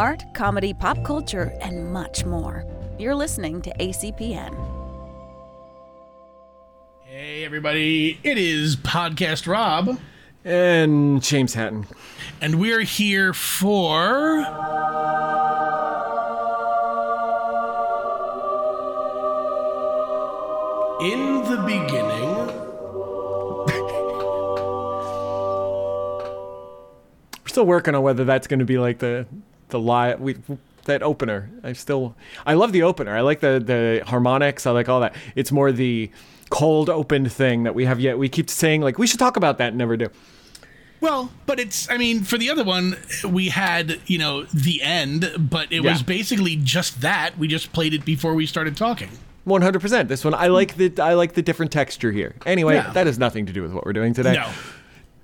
art, comedy, pop culture, and much more. You're listening to ACPN. Hey, everybody. It is Podcast Rob, And James Hatton. and we're here for. In the beginning. We're still working on whether that's going to be like the the live we that opener. I still I love the opener. I like the the harmonics. I like all that. It's more the cold opened thing that we have yet. We keep saying like we should talk about that and never do. Well, but it's, I mean, for the other one, we had, you know, the end, but it was basically just that. We just played it before we started talking. One hundred percent. This one I like the I like the different texture here. Anyway, Yeah. that has nothing to do with what we're doing today. No.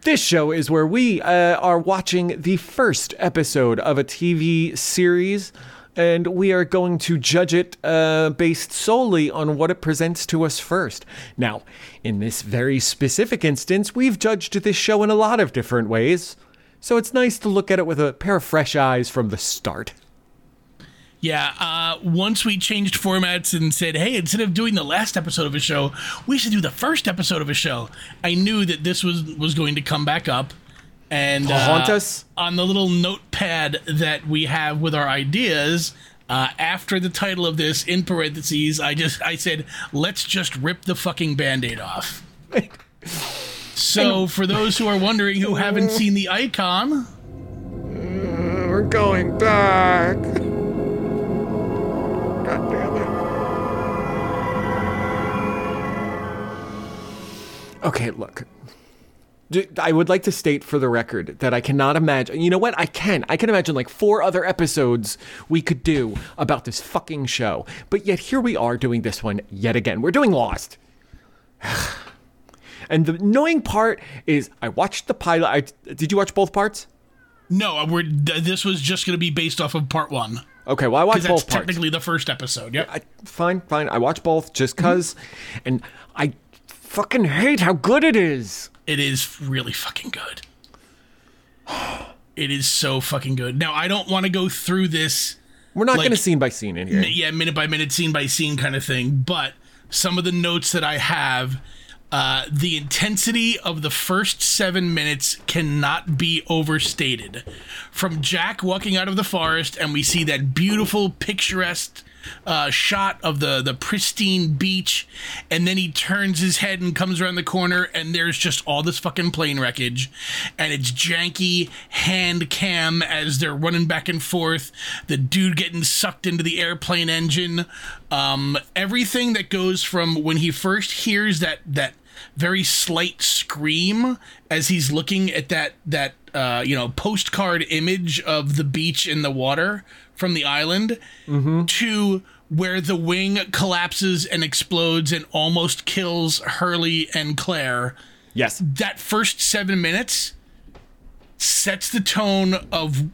This show is where we uh, are watching the first episode of a TV series, and we are going to judge it uh, based solely on what it presents to us first. Now, in this very specific instance, we've judged this show in a lot of different ways, so it's nice to look at it with a pair of fresh eyes from the start. Yeah, uh, once we changed formats and said, hey, instead of doing the last episode of a show, we should do the first episode of a show. I knew that this was was going to come back up, and uh, haunt us? on the little notepad that we have with our ideas. Uh, after the title of this, in parentheses, I just I said, let's just rip the fucking band-aid off. So, for those who are wondering who haven't seen the icon, We're going back. Okay, look. I would like to state for the record that I cannot imagine. You know what? I can. I can imagine like four other episodes we could do about this fucking show. But yet here we are doing this one yet again. We're doing Lost. and the annoying part is I watched the pilot. I, did you watch both parts? no, uh, we're th- this was just going to be based off of part one. Okay, well I watched Because that's both parts. technically the first episode. Yep. I, fine, fine. I watch both just cause, mm-hmm. and I fucking hate how good it is. it is really fucking good. It is so fucking good. Now, I don't want to go through this, We're not Like- gonna scene by scene in here. yeah, minute by minute, scene by scene kind of thing, but some of the notes that I have, uh, the intensity of the first seven minutes cannot be overstated. From Jack walking out of the forest, and we see that beautiful, picturesque uh, shot of the the pristine beach, and then he turns his head and comes around the corner, and there's just all this fucking plane wreckage, and it's janky hand cam as they're running back and forth. The dude getting sucked into the airplane engine. Um, everything that goes from when he first hears that that very slight scream as he's looking at that that uh, you know postcard image of the beach in the water from the island to where the wing collapses and explodes and almost kills Hurley and Claire. Yes, That first seven minutes sets the tone of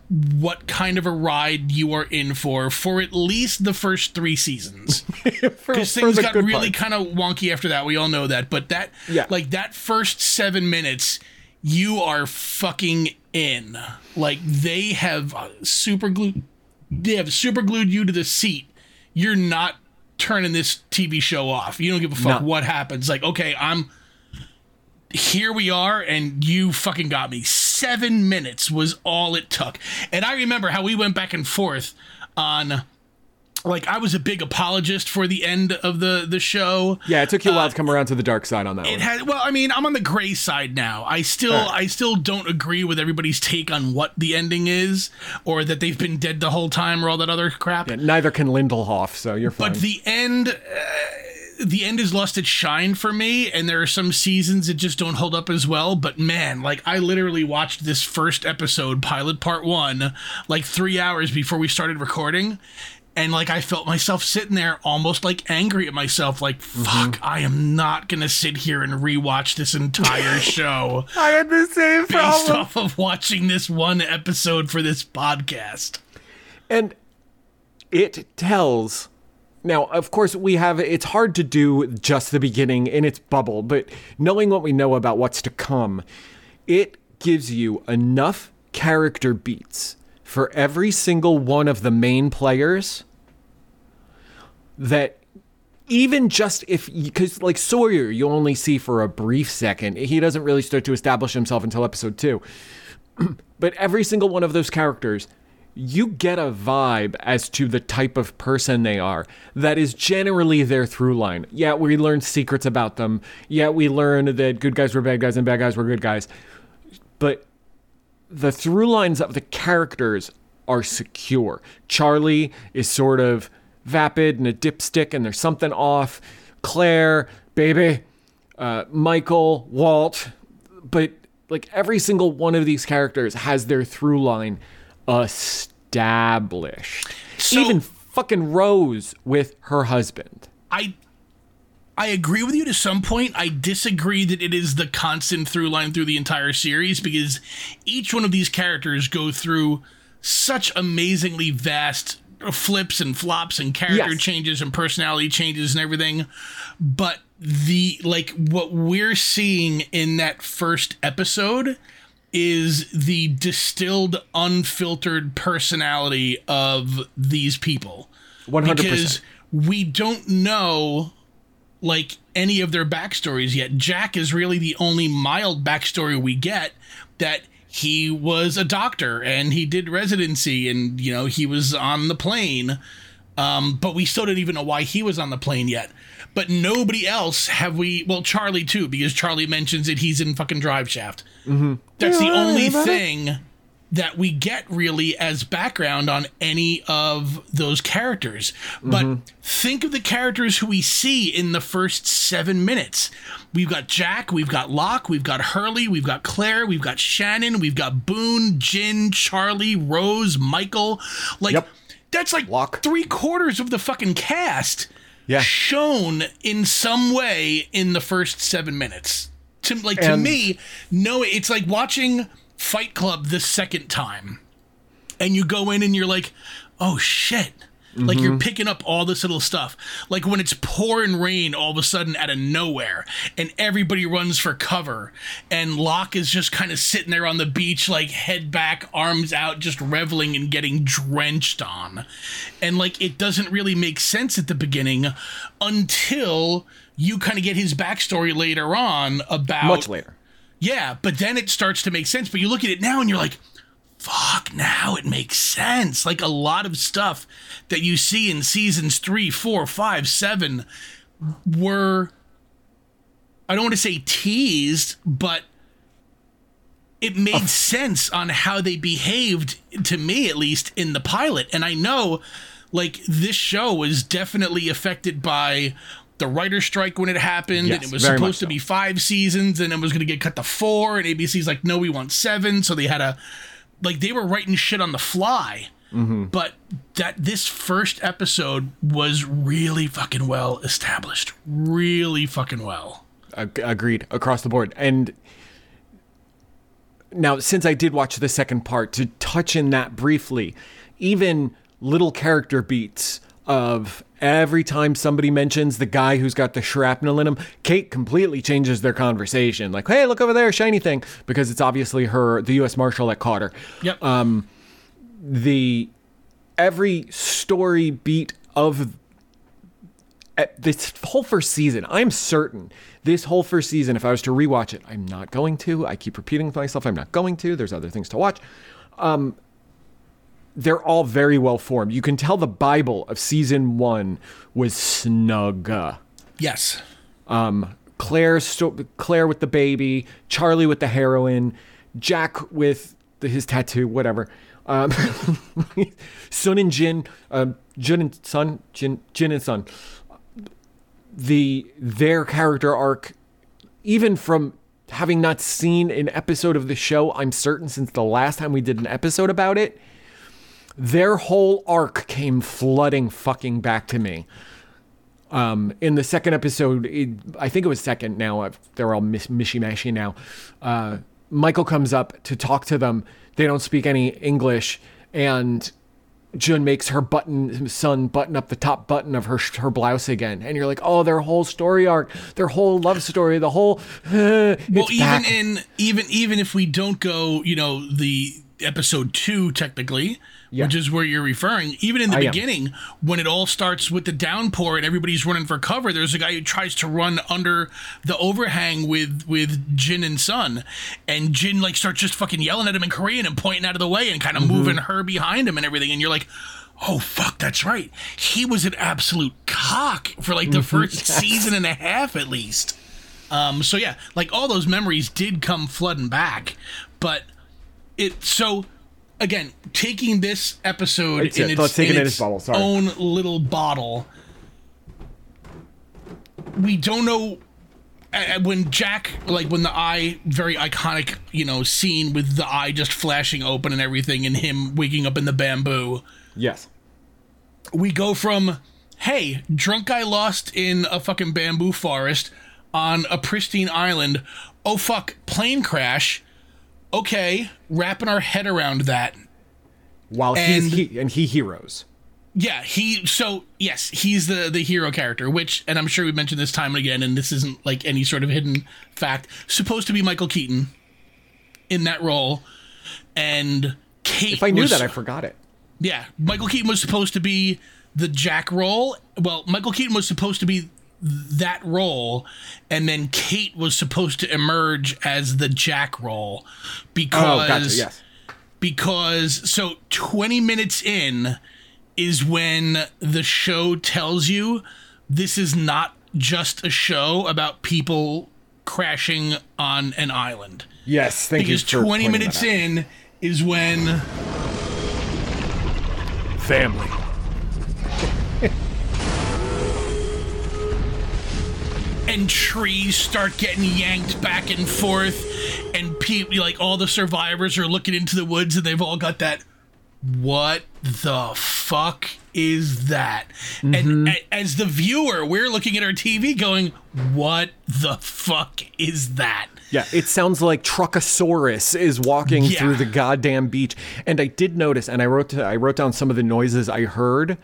what kind of a ride you are in for for at least the first three seasons because things got really kind of wonky after that. We all know that, but that, Yeah. like that first seven minutes, you are fucking in. Like they have uh, super glued, they have super glued you to the seat. You're not turning this TV show off. You don't give a fuck No. what happens. Like, okay, I'm here we are and you fucking got me seven minutes was all it took and i remember how we went back and forth on like i was a big apologist for the end of the the show Yeah, it took you a while to come around to the dark side on that it one. had well i mean i'm on the gray side now i still Alright. i still don't agree with everybody's take on what the ending is or that they've been dead the whole time or all that other crap Neither can Lindelof, so you're fine. but the end uh, the end has lost its shine for me and there are some seasons that just don't hold up as well but man like i literally watched this first episode pilot part one like three hours before we started recording and like i felt myself sitting there almost like angry at myself like mm-hmm. fuck i am not gonna sit here and rewatch this entire show I had the same based off of watching this one episode for this podcast. And it tells. Now of course we have it's hard to do just the beginning in its bubble but knowing what we know about what's to come it gives you enough character beats for every single one of the main players that even just if because like Sawyer you only see for a brief second. He doesn't really start to establish himself until episode 2 but every single one of those characters you get a vibe as to the type of person they are that is generally their through line. Yeah we learn secrets about them. Yeah we learn that good guys were bad guys and bad guys were good guys. But the through lines of the characters are secure charlie is sort of vapid and a dipstick and there's something off. Claire, baby, uh, Michael, Walt, but like every single one of these characters has their through line established. So- Even fucking Rose with her husband. I I agree with you to some point. I disagree that it is the constant through line through the entire series because each one of these characters go through such amazingly vast flips and flops and character Yes. changes and personality changes and everything. But the like what we're seeing in that first episode is the distilled unfiltered personality of these people 100%. because we don't know like any of their backstories yet. Jack is really the only mild backstory we get that he was a doctor and he did residency and you know he was on the plane. Um, but we still didn't even know why he was on the plane yet. But nobody else have we. Well, Charlie too, because Charlie mentions that he's in fucking Drive Shaft. That's the only thing that we get really as background on any of those characters. But mm-hmm. think of the characters who we see in the first seven minutes. We've got Jack, we've got Locke, we've got Hurley, we've got Claire, we've got Shannon, we've got Boone, Jin, Charlie, Rose, Michael. Like, Yep. that's like Locke. three quarters of the fucking cast Yeah. shown in some way in the first seven minutes. To like to me, no, it's like watching Fight Club the second time, and you go in and you're like, oh shit. Like Mm-hmm. you're picking up all this little stuff. Like when it's pouring rain all of a sudden out of nowhere and everybody runs for cover and Locke is just kind of sitting there on the beach, like head back, arms out, just reveling and getting drenched on. And like it doesn't really make sense at the beginning until you kind of get his backstory later on about Much later. Yeah, but then it starts to make sense. But you look at it now and you're like, fuck, now it makes sense. Like a lot of stuff that you see in seasons three, four, five, seven were, I don't want to say teased, but it made sense on how they behaved, to me at least, in the pilot. And I know, like, this show was definitely affected by the writer's strike when it happened, Yes, and it was supposed much to be five seasons, and it was going to get cut to four, and ABC's like, no, we want seven. So they had a, like, they were writing shit on the fly. Mm-hmm. But that this first episode was really fucking well established. Really fucking well. Ag- agreed across the board. And now, since I did watch the second part, to touch in that briefly, even little character beats of every time somebody mentions the guy who's got the shrapnel in him, Kate completely changes their conversation. Like, hey, look over there, shiny thing, because it's obviously her, the U.S. Marshal that caught her Yep. the every story beat of uh, this whole first season. I'm certain this whole first season, if I was to rewatch it, I'm not going to. I keep repeating to myself, I'm not going to. There's other things to watch. Um, they're all very well formed. You can tell the Bible of season one was snug. yes. Claire, sto- Claire with the baby, Charlie with the heroin, Jack with the, his tattoo, whatever. Um, Sun and Jin, um, Jin and Sun, Jin, Jin and Sun. The their character arc, even from having not seen an episode of the show, I'm certain since the last time we did an episode about it, their whole arc came flooding fucking back to me um, in the second episode, it, I think it was second now, I've, they're all mis- mishy-mashy now. Uh, Michael comes up to talk to them. They don't speak any English, and Jin makes her button, Sun button up the top button of her her blouse again. And you're like, oh, their whole story arc, their whole love story, the whole. Uh, well even back. in even even if we don't go you know the episode two, technically, Yeah. which is where you're referring. Even in the I am. beginning, when it all starts with the downpour and everybody's running for cover, there's a guy who tries to run under the overhang with with Jin and Sun, and Jin like starts just fucking yelling at him in Korean and pointing out of the way and kind of Mm-hmm. moving her behind him and everything, and you're like. Oh fuck, that's right. He was an absolute cock for like the Mm-hmm. first season and a half at least. Um, so yeah, like all those memories did come flooding back, but it so again taking this episode It's in it. its, in it its its bottle, sorry. own little bottle. We don't know uh, when Jack, like when the eye, very iconic, you know, scene with the eye just flashing open and everything, and him waking up in the bamboo Yes. we go from hey drunk guy lost in a fucking bamboo forest on a pristine island oh fuck plane crash okay wrapping our head around that While And- he's he and he heroes. yeah he so yes he's the the hero character which and i'm sure we mentioned this time and again and this isn't like any sort of hidden fact supposed to be michael keaton in that role and kate If I knew was- that, I forgot it. Yeah, Michael Keaton was supposed to be the Jack role. Well, Michael Keaton was supposed to be that role, and then Kate was supposed to emerge as the Jack role because Oh, gotcha. Yes. because so 20 minutes in is when the show tells you this is not just a show about people crashing on an island Yes. Thank because you. for 20 minutes that out. in is when family. And trees start getting yanked back and forth and people like all the survivors are looking into the woods and they've all got that what the fuck is that and mm-hmm. a- as the viewer we're looking at our tv going what the fuck is that Yeah, it sounds like Truckosaurus is walking Yeah. through the goddamn beach. And I did notice, and I wrote I wrote down some of the noises I heard,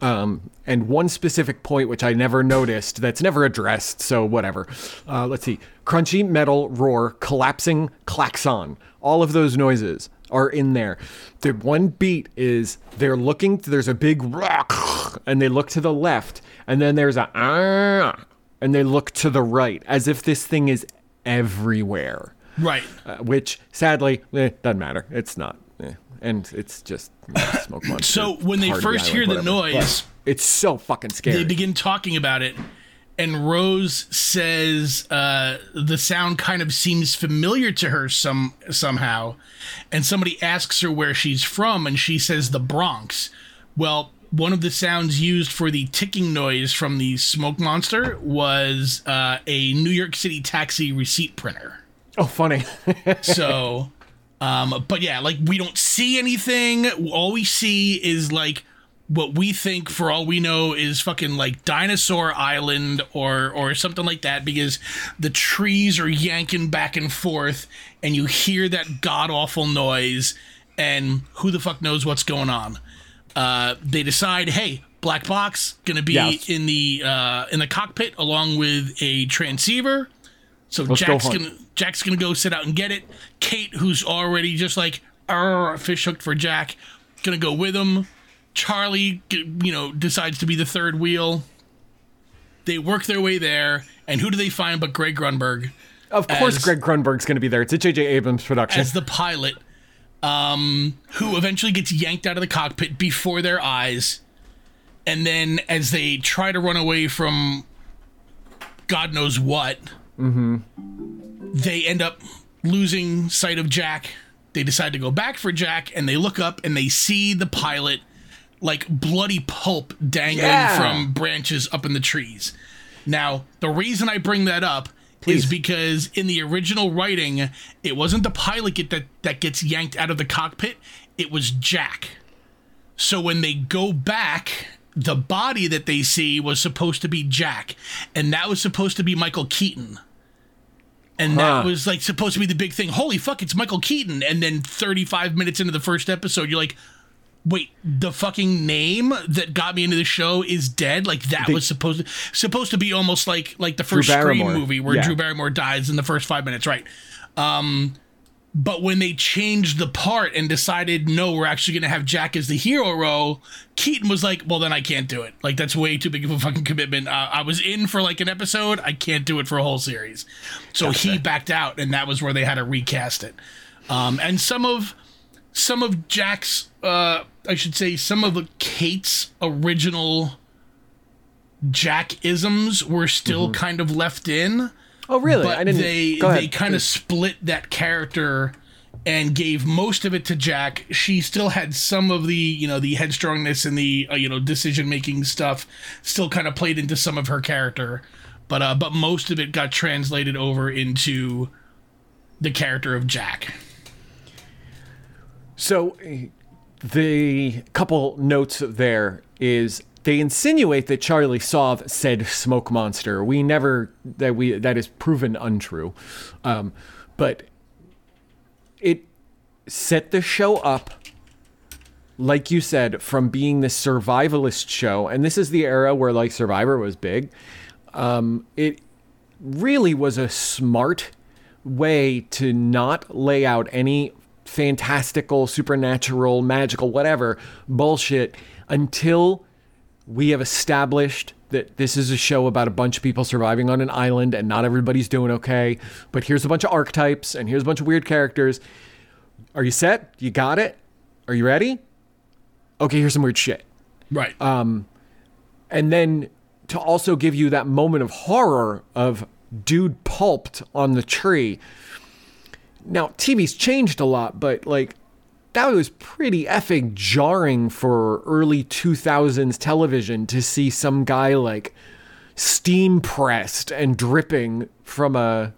um, and one specific point which I never noticed that's never addressed. So whatever. Uh, let's see: crunchy metal roar, collapsing klaxon. All of those noises are in there. The one beat is they're looking. There's a big rock, and they look to the left, and then there's a ah, and they look to the right, as if this thing is everywhere. right Uh, which sadly eh, doesn't matter. It's not. And it's just smoke monster. So when they the first hear the whatever. noise- But it's so fucking scary. they begin talking about it and rose says uh, the sound kind of seems familiar to her some somehow and somebody asks her where she's from and she says the bronx well one of the sounds used for the ticking noise from the smoke monster was uh, a new york city taxi receipt printer oh, funny. so um but yeah like we don't see anything. All we see is like what we think for all we know is fucking like dinosaur island or or something like that because the trees are yanking back and forth and you hear that god awful noise and who the fuck knows what's going on. Uh they decide hey black box gonna be Yes. in the uh in the cockpit along with a transceiver so Let's Jack's hunt. gonna Jack's gonna go sit out and get it. Kate, who's already just like fish hooked for Jack, gonna go with him. Charlie, you know, decides to be the third wheel. They work their way there, and who do they find but Greg Grunberg of course, As- Greg Grunberg's going to be there. It's a J.J. Abrams production. as the pilot, um, who eventually gets yanked out of the cockpit before their eyes, and then as they try to run away from God knows what, Mm-hmm. they end up losing sight of Jack. They decide to go back for Jack, and they look up and they see the pilot like bloody pulp dangling Yeah. from branches up in the trees. Now, the reason I bring that up Please. is because in the original writing, it wasn't the pilot get that, that gets yanked out of the cockpit, it was Jack. So when they go back, the body that they see was supposed to be Jack, and that was supposed to be Michael Keaton. And that was like supposed to be the big thing. Holy fuck, it's Michael Keaton. And then 35 minutes into the first episode, you're like, wait, the fucking name that got me into the show is dead? Like that was supposed to supposed to be almost like like the first Scream movie where Yeah. Drew Barrymore dies in the first five minutes, right? Um But when they changed the part and decided, no, we're actually going to have Jack as the hero role, Keaton was like, well, then I can't do it. Like, that's way too big of a fucking commitment. Uh, I was in for like an episode. I can't do it for a whole series. So gotcha. he backed out, and that was where they had to recast it. Um, and some of some of Jack's, uh, I should say, some of Kate's original Jack isms were still mm-hmm. kind of left in. Oh, really? But I didn't. They they kind of split that character and gave most of it to Jack. She still had some of the you know the headstrongness and the uh, you know decision making stuff still kind of played into some of her character, but uh, but most of it got translated over into the character of Jack. So the couple notes there is they insinuate that Charlie Sauve said smoke monster. We never that we that is proven untrue, um, but it set the show up, like you said, from being the survivalist show, and this is the era where like Survivor was big. Um, it really was a smart way to not lay out any fantastical, supernatural, magical, whatever bullshit until we have established that this is a show about a bunch of people surviving on an island and not everybody's doing okay. But here's a bunch of archetypes and here's a bunch of weird characters. Are you set? You got it? Are you ready? Okay, here's some weird shit. Right. Um, and then to also give you that moment of horror of dude pulped on the tree. Now, TV's changed a lot, but like that was pretty effing jarring for early 2000s television to see some guy like steam pressed and dripping from a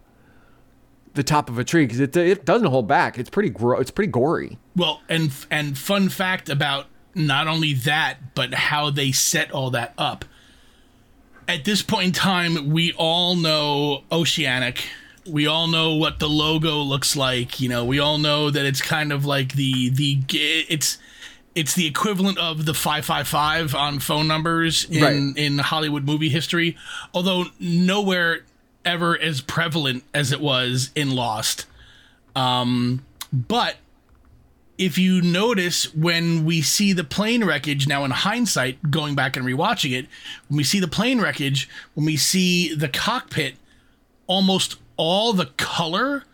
the top of a tree because it, it doesn't hold back. It's pretty gro- it's pretty gory. Well, and and fun fact about not only that, but how they set all that up. At this point in time, we all know Oceanic we all know what the logo looks like. You know, we all know that it's kind of like the the it's it's the equivalent of the 555 on phone numbers in right. in Hollywood movie history, although nowhere ever as prevalent as it was in Lost. Um, but if you notice when we see the plane wreckage now in hindsight going back and rewatching it when we see the plane wreckage when we see the cockpit almost all the color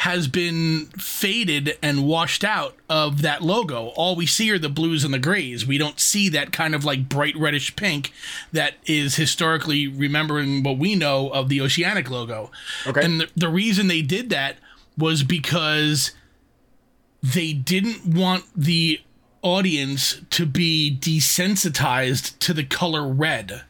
has been faded and washed out of that logo. All we see are the blues and the grays. We don't see that kind of like bright reddish pink that is historically remembering what we know of the Oceanic logo. Okay. And the, the reason they did that was because they didn't want the audience to be desensitized to the color red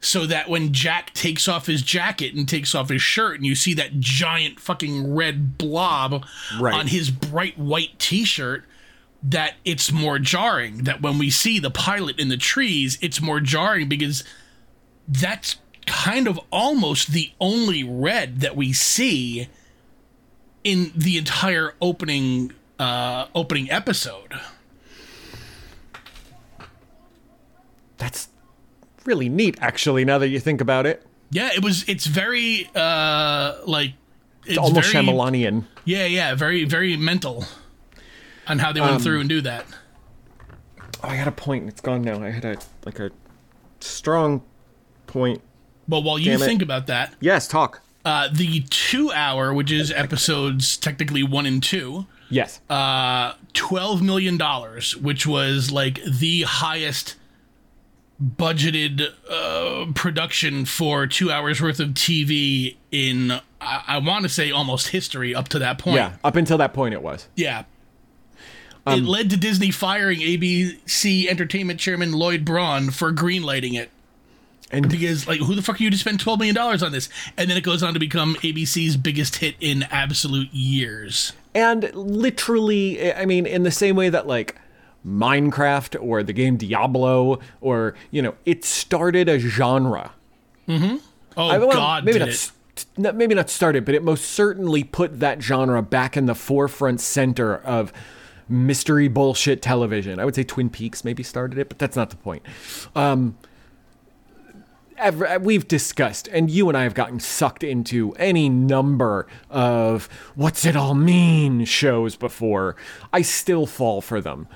so that when Jack takes off his jacket and takes off his shirt and you see that giant fucking red blob right. on his bright white t-shirt that it's more jarring that when we see the pilot in the trees it's more jarring because that's kind of almost the only red that we see in the entire opening uh opening episode that's really neat, actually. Now that you think about it. Yeah, it was. It's very uh like it's, it's almost very, Shyamalanian. Yeah, yeah, very very mental on how they went um, through and do that. Oh, I had a point. It's gone now. I had a like a strong point. Well, while you Damn think it. about that, yes, talk. Uh, the two hour, which is episodes technically one and two. Yes. Uh, twelve million dollars, which was like the highest budgeted uh, production for two hours worth of TV in, I, I want to say, almost history up to that point. Yeah, up until that point, it was. Yeah. Um, it led to Disney firing ABC Entertainment Chairman Lloyd Braun for greenlighting it. And because, like, who the fuck are you to spend $12 million on this? And then it goes on to become ABC's biggest hit in absolute years. And literally, I mean, in the same way that, like, Minecraft or the game Diablo or you know it started a genre. Mm-hmm. Oh I, well, God, maybe not, maybe not started, but it most certainly put that genre back in the forefront center of mystery bullshit television. I would say Twin Peaks maybe started it, but that's not the point. Um, ever we've discussed and you and I have gotten sucked into any number of what's it all mean shows before. I still fall for them.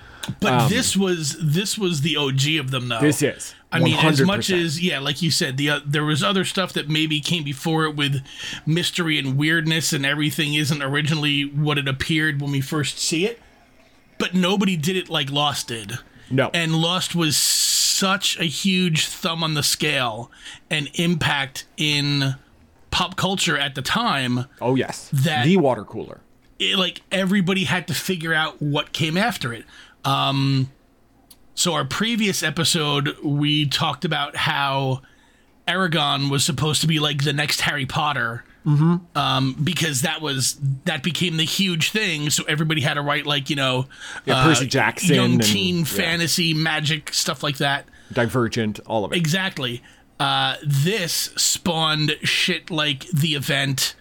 But this was this was the OG of them, though. Um, This is, I mean, as much as yeah, like you said, the uh, there was other stuff that maybe came before it with mystery and weirdness, and everything isn't originally what it appeared when we first see it. But nobody did it like Lost did. No. And Lost was such a huge thumb on the scale and impact in pop culture at the time Oh yes. That- the water cooler. it, like everybody had to figure out what came after it. Um, so our previous episode, we talked about how Eragon was supposed to be like the next Harry Potter. Mm-hmm. Um, because that was that became the huge thing. So everybody had to write like you know, Yeah, Percy Jackson young and- teen yeah. fantasy, magic stuff like that. Divergent, all of it. Exactly. Uh, this spawned shit like the event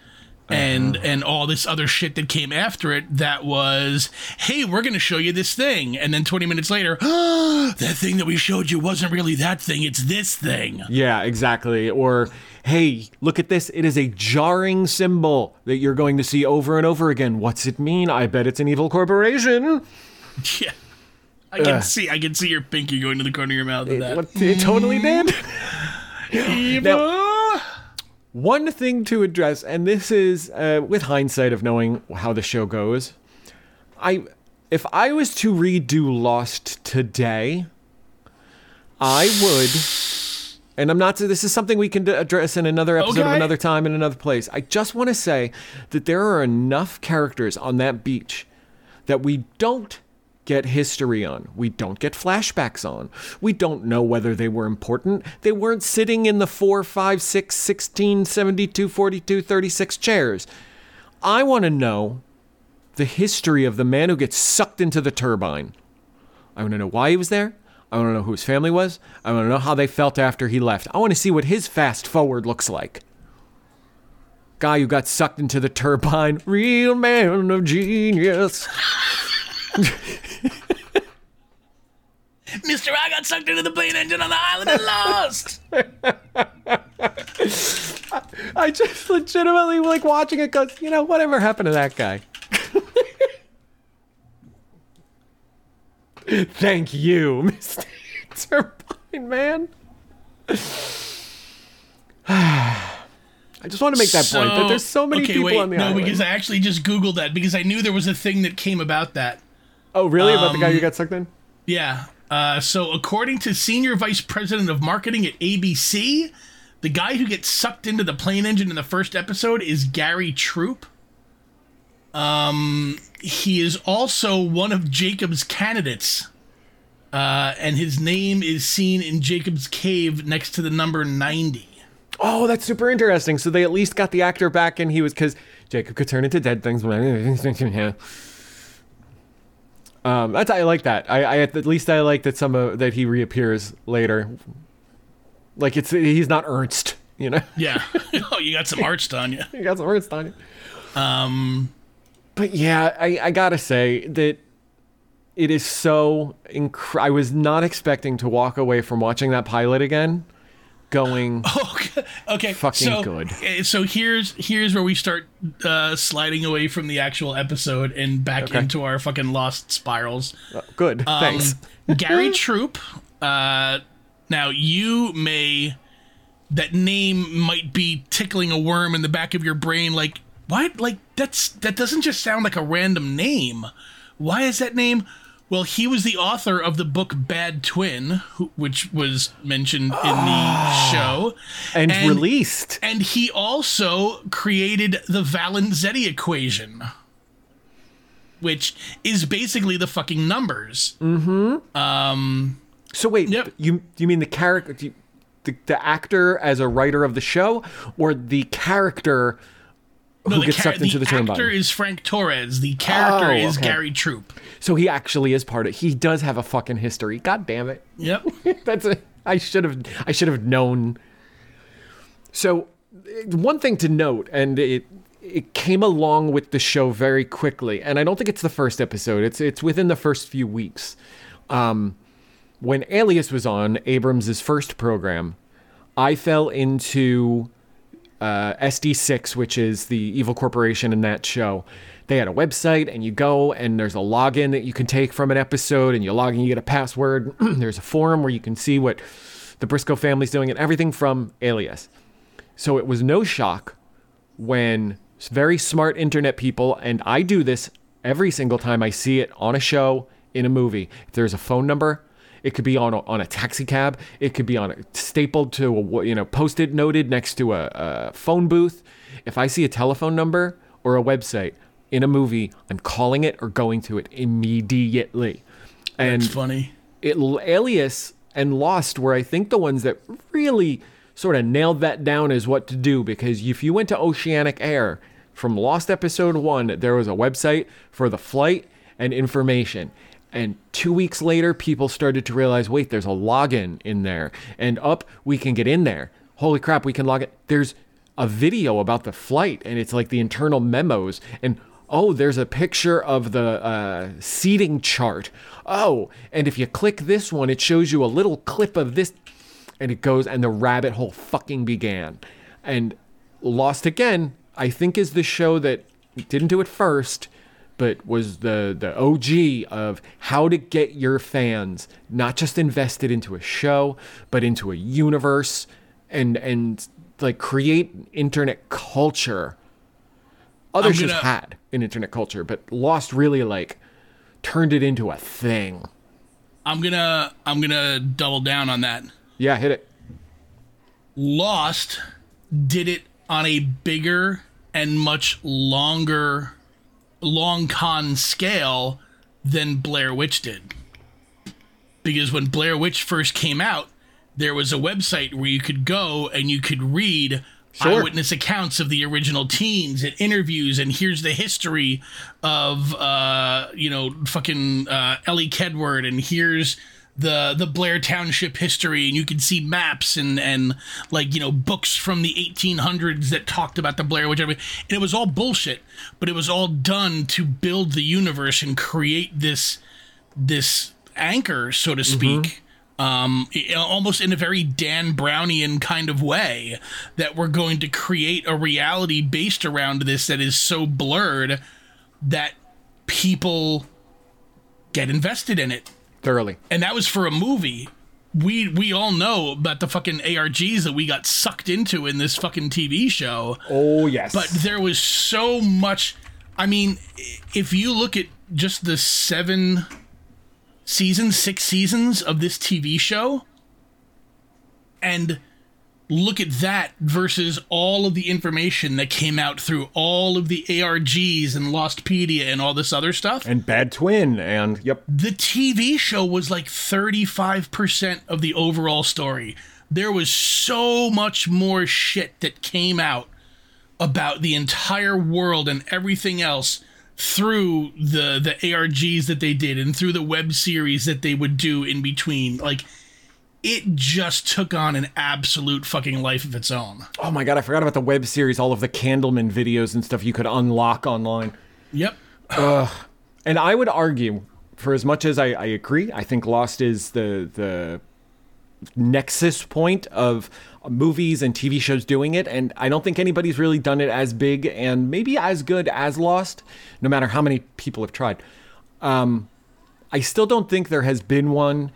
and uh-huh. and all this other shit that came after it that was hey we're gonna show you this thing and then 20 minutes later that thing that we showed you wasn't really that thing it's this thing Yeah, exactly. Or, hey, look at this. It is a jarring symbol that you're going to see over and over again. What's it mean? I bet it's an evil corporation. yeah i can see i can see your pinky going to the corner of your mouth that What, it totally did. Evil. One thing to address, and this is uh, with hindsight of knowing how the show goes. I, if I was to redo Lost today, I would, and I'm not. This is something we can address in another episode of another time in another place. I just want to say that there are enough characters on that beach that we don't get history on. We don't get flashbacks on. We don't know whether they were important. They weren't sitting in the 4, 5, 6, 16, 72, 42, 36 chairs. I want to know the history of the man who gets sucked into the turbine. I want to know why he was there. I want to know who his family was. I want to know how they felt after he left. I want to see what his fast forward looks like. Guy who got sucked into the turbine, real man of genius. Mr i got sucked into the plane engine on the island and lost I just legitimately like watching it goes, you know, whatever happened to that guy? Thank you, Mr. Turbine Man. I just want to make that point that there's so many okay, people wait, on the no island. No, because i actually just googled that because i knew there was a thing that came about that oh, really? About the guy Um, who got sucked in? Yeah. Uh, so, according to Senior Vice President of Marketing at ABC, the guy who gets sucked into the plane engine in the first episode is Gary Troup. Um, he is also one of Jacob's candidates. Uh, and his name is seen in Jacob's cave next to the number 90. Oh, that's super interesting. So they at least got the actor back, and he was because Jacob could turn into dead things. Um, that's I like that. I, I at least I like that some of that he reappears later. Like it's he's not Arzt, you know. Yeah. oh, you got some Arzt on you. he got some Arzt on it. Um, But yeah, I, I gotta say that it is so inc- I was not expecting to walk away from watching that pilot again, going, Okay. okay. Fucking so, good. eh, So here's here's where we start uh, sliding away from the actual episode and back Okay. into our fucking lost spirals. "Good, Um, thanks." Gary Troup. Uh, now you may that name might be tickling a worm in the back of your brain. Like what? Like that's that doesn't just sound like a random name. Why is that name? Well, he was the author of the book Bad Twin, who, which was mentioned in the show. And, and- released. And he also created the Valenzetti equation, which is basically the fucking numbers. Hmm. So wait, Yep. you you mean the character, the, the actor as a writer of the show, or the character who the gets sucked into the, the turbine? actor is Frank Torres. The character Oh, is okay. Gary Troup. so he actually is part of. He does have a fucking history. God damn it. Yep. That's a. I should have. I should have known. So, one thing to note, and it it came along with the show very quickly, and I don't think it's the first episode. It's it's within the first few weeks. Um, when Alias was on Abrams' first program, I fell into uh, SD6, which is the evil corporation in that show. They had a website, and you go, and there's a login that you can take from an episode, and you log in, you get a password. there's a forum where you can see what the Bristow family's doing, and everything from Alias. So it was no shock when very smart internet people, and I do this every single time I see it on a show, in a movie. If there's a phone number, it could be on a, on a taxi cab. It could be on a stapled to a you know posted noted next to a, a phone booth. If I see a telephone number or a website in a movie, I'm calling it or going to it immediately. And That's funny. It Alias and Lost were I think the ones that really sort of nailed that down as what to do because if you went to Oceanic Air from Lost episode 1, there was a website for the flight and information. And two weeks later, people started to realize wait, there's a login in there. And up, we can get in there. Holy crap, we can log it. There's a video about the flight, and it's like the internal memos. And oh, there's a picture of the uh, seating chart. Oh, and if you click this one, it shows you a little clip of this. And it goes, and the rabbit hole fucking began. And Lost Again, I think, is the show that didn't do it first but was the the OG of how to get your fans not just invested into a show, but into a universe and and like create internet culture. Others gonna, just had an internet culture, but Lost really like turned it into a thing. I'm gonna I'm gonna double down on that. Yeah, hit it. Lost did it on a bigger and much longer long con scale than Blair Witch did. Because when Blair Witch first came out, there was a website where you could go and you could read sure. eyewitness accounts of the original teens and interviews and here's the history of uh you know fucking uh Elly Kedward and here's the the Blair Township history, and you can see maps and and like you know books from the 1800s that talked about the Blair Witch. And it was all bullshit, but it was all done to build the universe and create this this anchor, so to mm-hmm. speak. Mm-hmm. Um, almost in a very Dan Brownian kind of way, that we're going to create a reality based around this that is so blurred that people get invested in it thoroughly. And that was for a movie. We we all know about the fucking ARGs that we got sucked into in this fucking TV show. Oh yes. But there was so much I mean, if you look at just the 7 seasons, 6 seasons of this TV show and look at that versus all of the information that came out through all of the ARGs and Lostpedia and all this other stuff. And Bad Twin and yep. The TV show was like 35% of the overall story. There was so much more shit that came out about the entire world and everything else through the the ARGs that they did and through the web series that they would do in between. Like it just took on an absolute fucking life of its own. Oh my god, I forgot about the web series, all of the Candleman videos and stuff you could unlock online. Yep. uh, and I would argue, for as much as I, I agree, I think Lost is the the nexus point of movies and TV shows doing it, and I don't think anybody's really done it as big and maybe as good as Lost, no matter how many people have tried. Um, I still don't think there has been one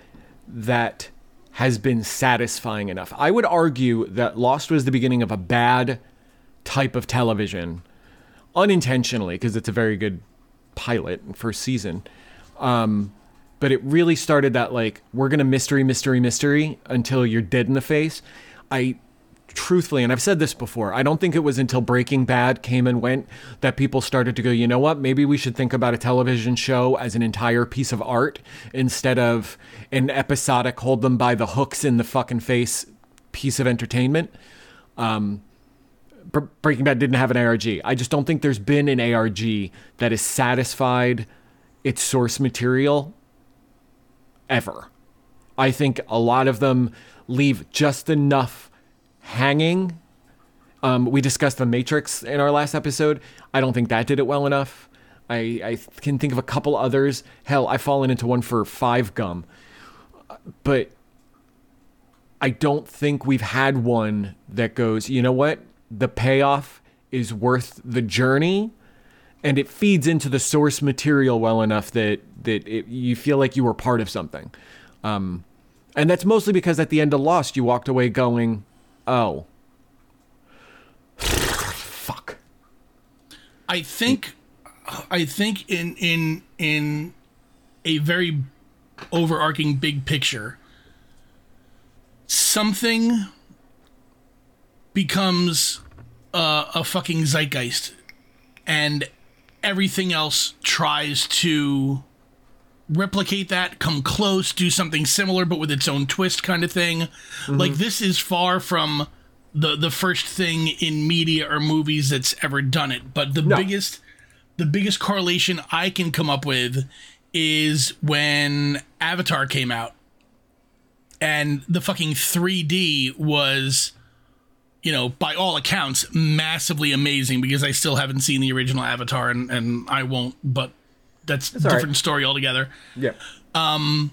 that has been satisfying enough. I would argue that Lost was the beginning of a bad type of television, unintentionally, because it's a very good pilot and first season. Um, but it really started that like we're gonna mystery, mystery, mystery until you're dead in the face. I truthfully, and I've said this before, I don't think it was until Breaking Bad came and went that people started to go, you know what, maybe we should think about a television show as an entire piece of art instead of an episodic hold them by the hooks in the fucking face piece of entertainment. Um, Breaking Bad didn't have an ARG. I just don't think there's been an ARG that has satisfied its source material ever. I think a lot of them leave just enough hanging. Um, we discussed the Matrix in our last episode. I don't think that did it well enough. I, I can think of a couple others. Hell, I've fallen into one for Five Gum. But I don't think we've had one that goes, you know what? The payoff is worth the journey and it feeds into the source material well enough that that it, you feel like you were part of something. Um, and that's mostly because at the end of Lost, you walked away going, "Oh, fuck." I think, I think in in in a very overarching big picture, something becomes uh, a fucking zeitgeist, and everything else tries to replicate that, come close, do something similar but with its own twist kind of thing. Mm-hmm. Like this is far from the the first thing in media or movies that's ever done it, but the no. biggest the biggest correlation I can come up with is when Avatar came out and the fucking 3D was you know, by all accounts, massively amazing because I still haven't seen the original Avatar and, and I won't, but that's, a different right. story altogether. Yeah. Um,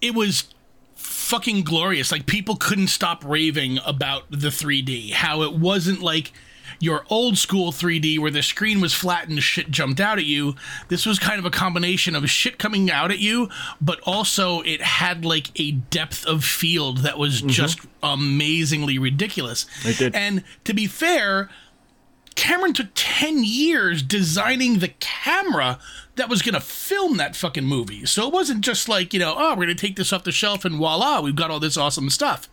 it was fucking glorious. Like people couldn't stop raving about the 3D. How it wasn't like your old school 3D where the screen was flat and shit jumped out at you. This was kind of a combination of shit coming out at you, but also it had like a depth of field that was mm-hmm. just amazingly ridiculous. It did. And to be fair, Cameron took 10 years designing the camera that was going to film that fucking movie. So it wasn't just like, you know, oh, we're going to take this off the shelf and voila, we've got all this awesome stuff.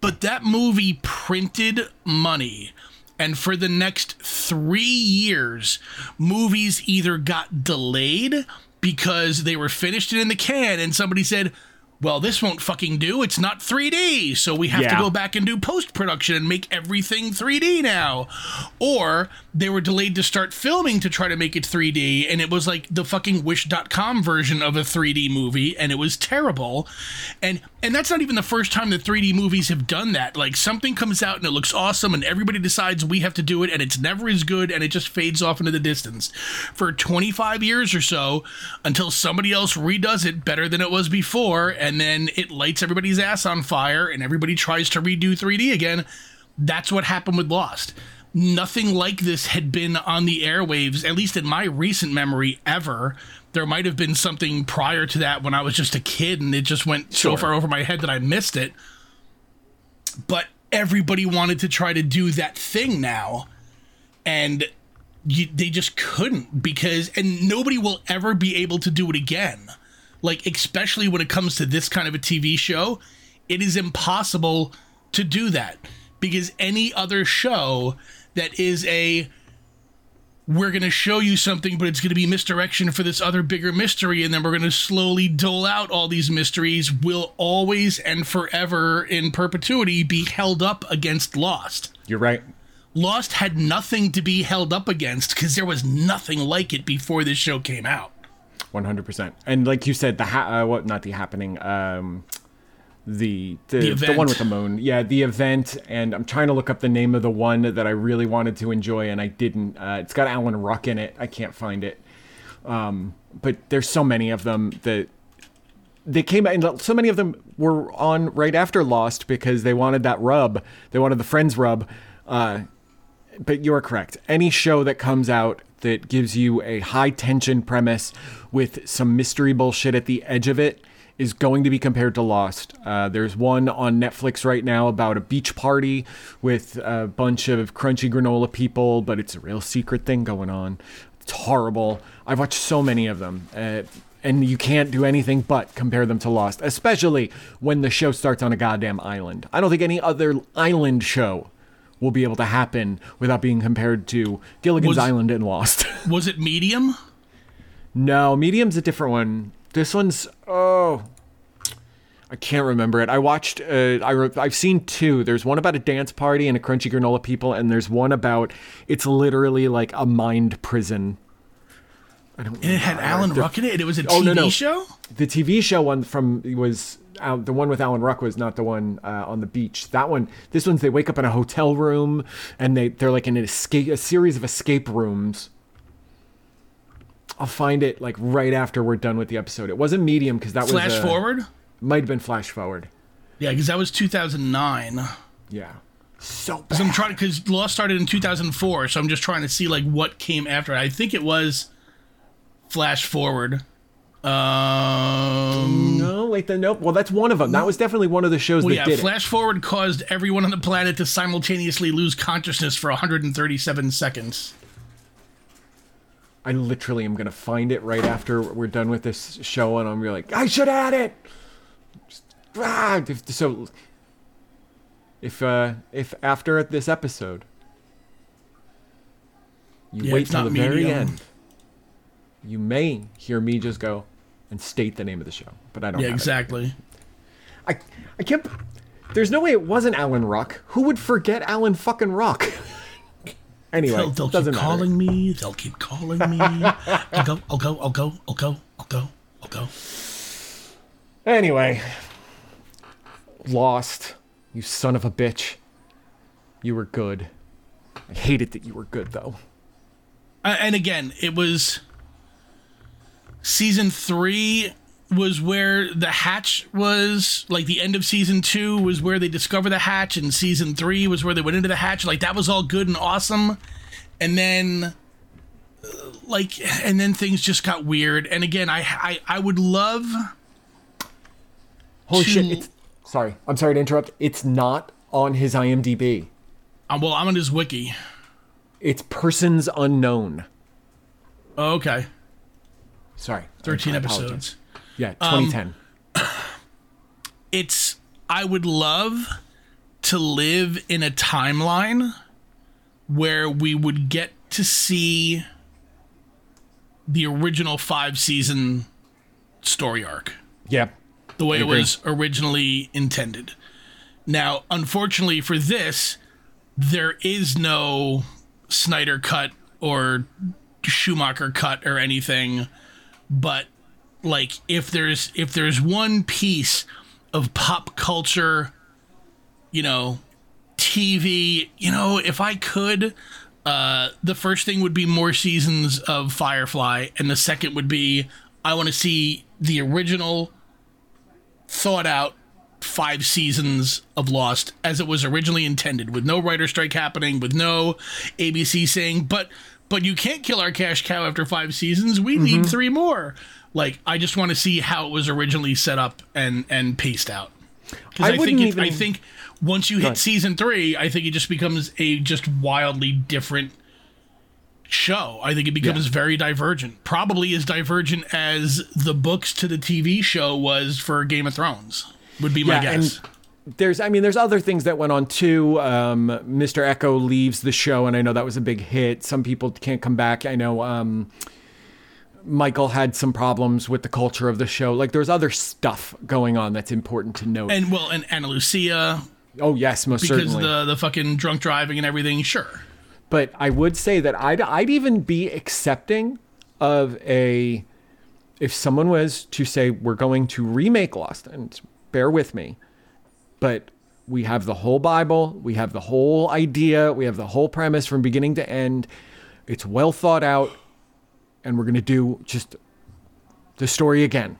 But that movie printed money. And for the next three years, movies either got delayed because they were finished and in the can and somebody said, well, this won't fucking do. It's not 3D. So we have yeah. to go back and do post production and make everything 3D now. Or they were delayed to start filming to try to make it 3D. And it was like the fucking wish.com version of a 3D movie. And it was terrible. And and that's not even the first time that 3D movies have done that. Like something comes out and it looks awesome and everybody decides we have to do it and it's never as good and it just fades off into the distance for 25 years or so until somebody else redoes it better than it was before and then it lights everybody's ass on fire and everybody tries to redo 3D again. That's what happened with Lost. Nothing like this had been on the airwaves, at least in my recent memory, ever there might have been something prior to that when I was just a kid and it just went sure. so far over my head that I missed it. But everybody wanted to try to do that thing now. And you, they just couldn't because, and nobody will ever be able to do it again. Like, especially when it comes to this kind of a TV show, it is impossible to do that because any other show that is a we're going to show you something, but it's going to be misdirection for this other bigger mystery, and then we're going to slowly dole out all these mysteries, will always and forever in perpetuity be held up against Lost. You're right. Lost had nothing to be held up against because there was nothing like it before this show came out. 100%. And like you said, the ha- uh, what not the happening um the the, the, the, one with the moon. Yeah, the event. And I'm trying to look up the name of the one that I really wanted to enjoy, and I didn't. Uh, it's got Alan Ruck in it. I can't find it. Um, but there's so many of them that they came out, and so many of them were on right after Lost because they wanted that rub. They wanted the Friends rub. Uh, but you're correct. Any show that comes out that gives you a high tension premise with some mystery bullshit at the edge of it is going to be compared to Lost. Uh, there's one on Netflix right now about a beach party with a bunch of crunchy granola people, but it's a real secret thing going on. It's horrible. I've watched so many of them. Uh, and you can't do anything but compare them to Lost, especially when the show starts on a goddamn island. I don't think any other island show will be able to happen without being compared to Gilligan's was, Island and Lost. was it Medium? No, Medium's a different one. This one's oh, I can't remember it. I watched. Uh, I re- I've seen two. There's one about a dance party and a crunchy granola people, and there's one about it's literally like a mind prison. I don't. And it had Alan Ruck in it. And it was a TV oh, no, no. show. The TV show one from was uh, the one with Alan Ruck was not the one uh, on the beach. That one, this one's they wake up in a hotel room and they they're like in an escape, a series of escape rooms I'll find it like right after we're done with the episode. It wasn't medium because that flash was flash forward. Might have been flash forward. Yeah, because that was 2009. Yeah. So So I'm trying because Lost started in 2004, so I'm just trying to see like what came after. I think it was Flash Forward. Um, No, wait, then nope. Well, that's one of them. That was definitely one of the shows well, that yeah, did Flash Forward caused everyone on the planet to simultaneously lose consciousness for 137 seconds. I literally am gonna find it right after we're done with this show, and I'm gonna be like, I should add it. Just- ah, if- so, if uh, if after this episode, you Yeah, wait till the not very end, you may hear me just go and state the name of the show, but I don't. Yeah, have it. exactly. I I can't. There's no way it wasn't Alan Ruck. Who would forget Alan fucking Ruck? anyway, They'll, they'll doesn't keep matter. calling me. They'll keep calling me. I'll go. I'll go. I'll go. I'll go. I'll go. I'll go. Anyway, lost. You son of a bitch. You were good. I hated that you were good though. And again, it was season three was where the hatch was like the end of season two was where they discover the hatch and season three was where they went into the hatch like that was all good and awesome and then uh, like and then things just got weird and again i i, I would love Holy To- shit! It's sorry. I'm sorry to interrupt. It's not on his IMDb. uh, well i'm on his wiki It's persons unknown. oh, okay Sorry. 13 I episodes Yeah, 2010. it's I would love to live in a timeline where we would get to see the original five season story arc yeah. The way it was originally intended. Now, unfortunately for this, there is no Snyder cut or Schumacher cut or anything, but like if there's if there's one piece of pop culture, you know, TV, you know, if I could uh, the first thing would be more seasons of Firefly, and the second would be I want to see the original, thought out five seasons of Lost as it was originally intended, with no writer strike happening, with no ABC saying, "But, but you can't kill our cash cow after five seasons. We need three more." Like, I just want to see how it was originally set up and and paced out. Because I I, think it, I think once you hit season three, I think it just becomes a just wildly different show. I think it becomes Yeah. very divergent. Probably as divergent as the books to the TV show was for Game of Thrones. Would be my Yeah, guess. and there's I mean there's other things that went on too. Um, Mr. Eko leaves the show, and I know that was a big hit. Some people can't come back. I know um, Michael had some problems with the culture of the show. Like there's other stuff going on that's important to note. And well, and Ana Lucia oh yes, most because certainly. the the fucking drunk driving and everything. Sure. But I would say that I'd I'd even be accepting of a if someone was to say we're going to remake Lost, and bear with me, but we have the whole Bible, we have the whole idea, we have the whole premise from beginning to end. It's well thought out, and we're gonna do just the story again.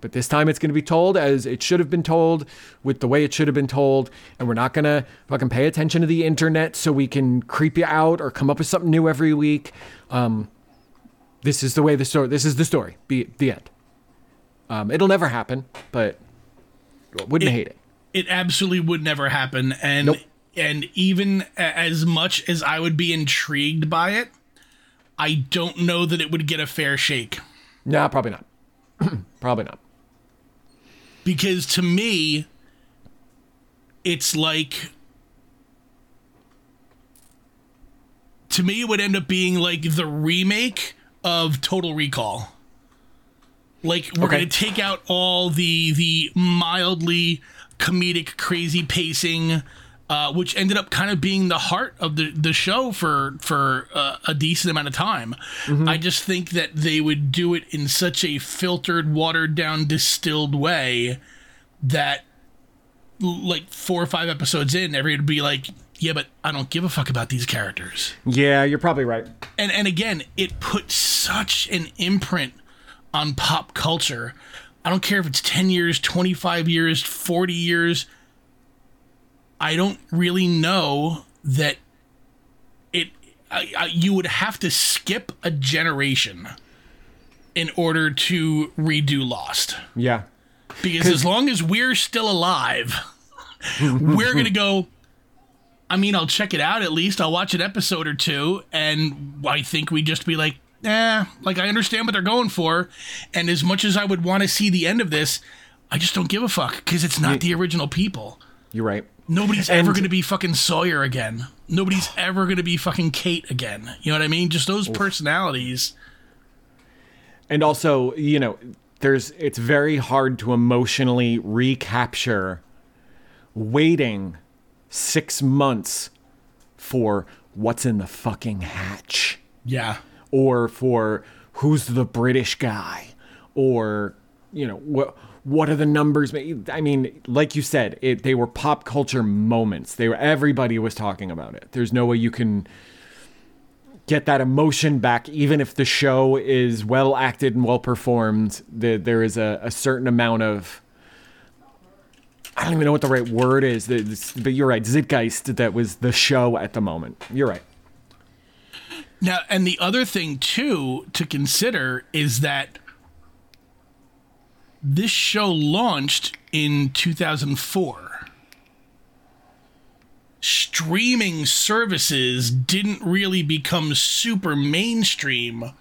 But this time it's going to be told as it should have been told with the way it should have been told. And we're not going to fucking pay attention to the internet so we can creep you out or come up with something new every week. Um, this is the way the story, this is the story. Be the end. Um, it'll never happen, but wouldn't hate it. It absolutely would never happen. And Nope. and even as much as I would be intrigued by it, I don't know that it would get a fair shake. Nah, probably not. probably not. Because to me it's like to me it would end up being like the remake of total recall like we're Okay. gonna take out all the the mildly comedic crazy pacing uh, which ended up kind of being the heart of the, the show for for uh, a decent amount of time. I just think that they would do it in such a filtered, watered down, distilled way that like four or five episodes in, everybody would be like, "Yeah, but I don't give a fuck about these characters." Yeah, you're probably right. and and again, it put such an imprint on pop culture. I don't care if it's 10 years, 25 years, 40 years. I don't really know that it I, I, you would have to skip a generation in order to redo Lost. Yeah. Because as long as we're still alive, we're going to go I mean, I'll check it out at least. I'll watch an episode or two and I think we just be like, "Eh, like I understand what they're going for." And as much as I would want to see the end of this, I just don't give a fuck cuz it's not the original people. You're right. Nobody's And- ever going to be fucking Sawyer again. Nobody's ever going to be fucking Kate again. You know what I mean? Just those personalities. And also, you know, there's it's very hard to emotionally recapture waiting 6 months for what's in the fucking hatch Yeah. or for who's the British guy or you know what what are the numbers? I mean like you said it they were pop culture moments. They were everybody was talking about it. There's no way you can get that emotion back even if the show is well acted and well performed. The, there is a, a certain amount of I don't even know what the right word is but you're right Zeitgeist that was the show at the moment. You're right. Now, and the other thing too to consider is that this show launched in 2004. Streaming services didn't really become super mainstream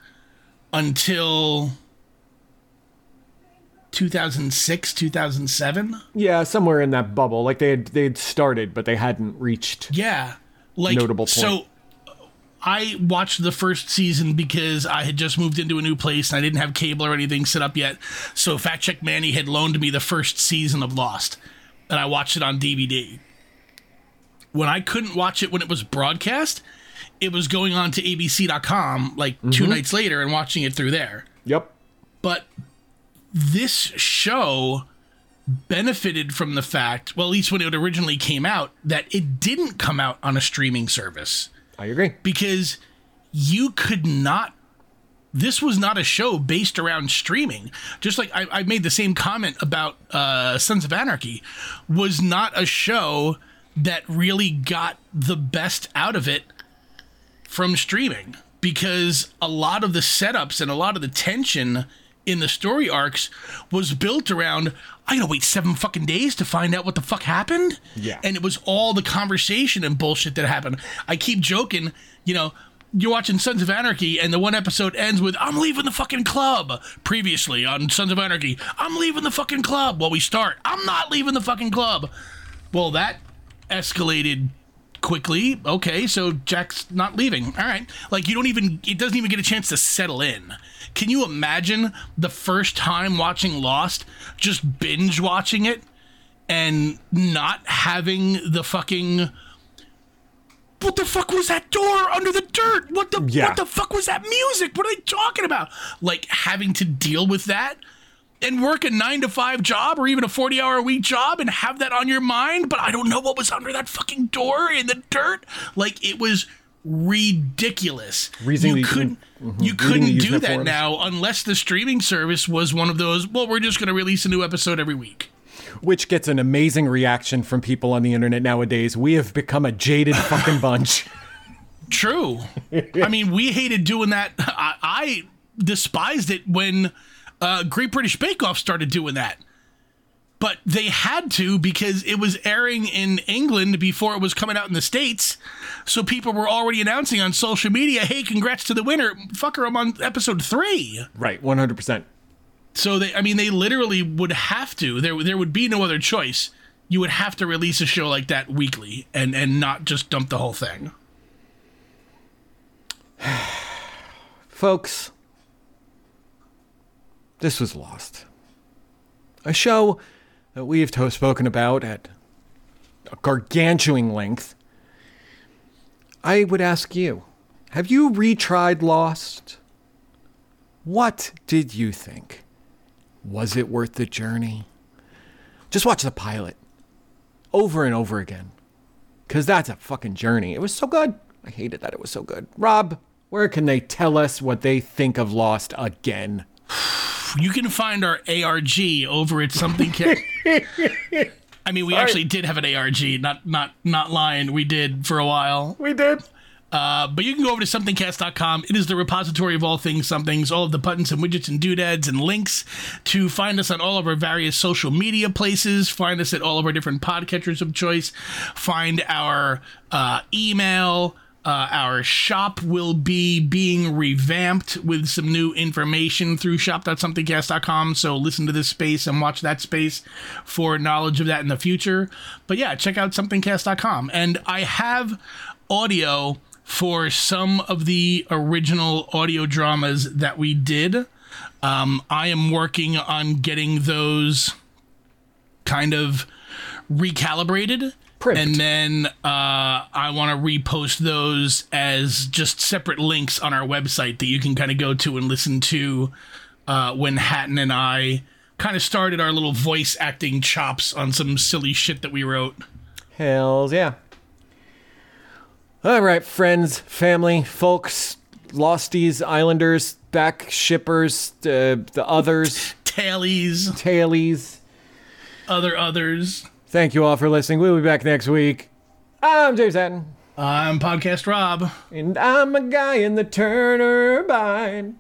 until 2006, 2007. Yeah, somewhere in that bubble. Like they had they had started, but they hadn't reached. Yeah. Like Notable point. so I watched the first season because I had just moved into a new place and I didn't have cable or anything set up yet. So Fact Check Manny had loaned me the first season of Lost and I watched it on DVD. When I couldn't watch it when it was broadcast, it was going on to abc.com like 2 mm-hmm. nights later and watching it through there. Yep. But this show benefited from the fact, well, at least when it originally came out, that it didn't come out on a streaming service I agree. because you could not. This was not a show based around streaming. Just like I, I made the same comment about uh, Sons of Anarchy, was not a show that really got the best out of it from streaming because a lot of the setups and a lot of the tension in the story arcs was built around I gotta wait seven fucking days to find out what the fuck happened. Yeah. And it was all the conversation and bullshit that happened. I keep joking, you know, you're watching Sons of Anarchy and the one episode ends with I'm leaving the fucking club. Previously on Sons of Anarchy, I'm leaving the fucking club. Well, we start, I'm not leaving the fucking club. Well, that escalated quickly. Okay, so Jack's not leaving. All right. Like you don't even it doesn't even get a chance to settle in. Can you imagine the first time watching Lost, just binge watching it and not having the fucking what the fuck was that door under the dirt? What the Yeah. what the fuck was that music? What are they talking about? Like having to deal with that and work a nine to five job or even a 40 hour a week job and have that on your mind, but I don't know what was under that fucking door in the dirt. Like it was ridiculous. Reason you couldn't mhm. you couldn't do that now unless the streaming service was one of those, well, we're just gonna release a new episode every week. Which gets an amazing reaction from people on the internet nowadays. We have become a jaded fucking bunch. True. I mean, we hated doing that. I, I despised it when uh, Great British Bake Off started doing that. But they had to because it was airing in England before it was coming out in the States. So people were already announcing on social media, hey, congrats to the winner. Fucker, I'm on episode three. right, 100%. So they, I mean, they literally would have to. There, there would be no other choice. You would have to release a show like that weekly and and not just dump the whole thing. Folks, this was Lost. A show that we have spoken about at a gargantuan length. I would ask you have you retried Lost? What did you think? Was it worth the journey? Just watch the pilot over and over again. Because that's a fucking journey. It was so good. I hated that it was so good. Rob, where can they tell us what they think of Lost again? You can find our ARG over at something. Ca- I mean, we actually did have an ARG. Not not not lying. We did for a while. We did. Uh, but you can go over to somethingcast.com. It is the repository of all things somethings, all of the buttons and widgets and doodads and links to find us on all of our various social media places, find us at all of our different podcatchers of choice, find our uh, email. Uh, our shop will be being revamped with some new information through shop.somethingcast.com. So listen to this space and watch that space for knowledge of that in the future. But yeah, check out somethingcast.com. And I have audio for some of the original audio dramas that we did. Um, I am working on getting those kind of recalibrated. Pricked. And then uh, I want to repost those as just separate links on our website that you can kind of go to and listen to uh, when Hatton and I kind of started our little voice acting chops on some silly shit that we wrote. Hells yeah. All right, friends, family, folks, Losties, Islanders, back shippers, uh, the others, Tailies, tailies. other others. Thank you all for listening. We'll be back next week. I'm James Hatton, I'm Podcast Rob. and I'm a guy in the Turner Bind.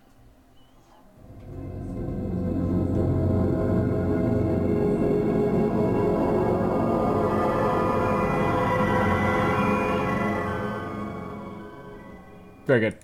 Very good.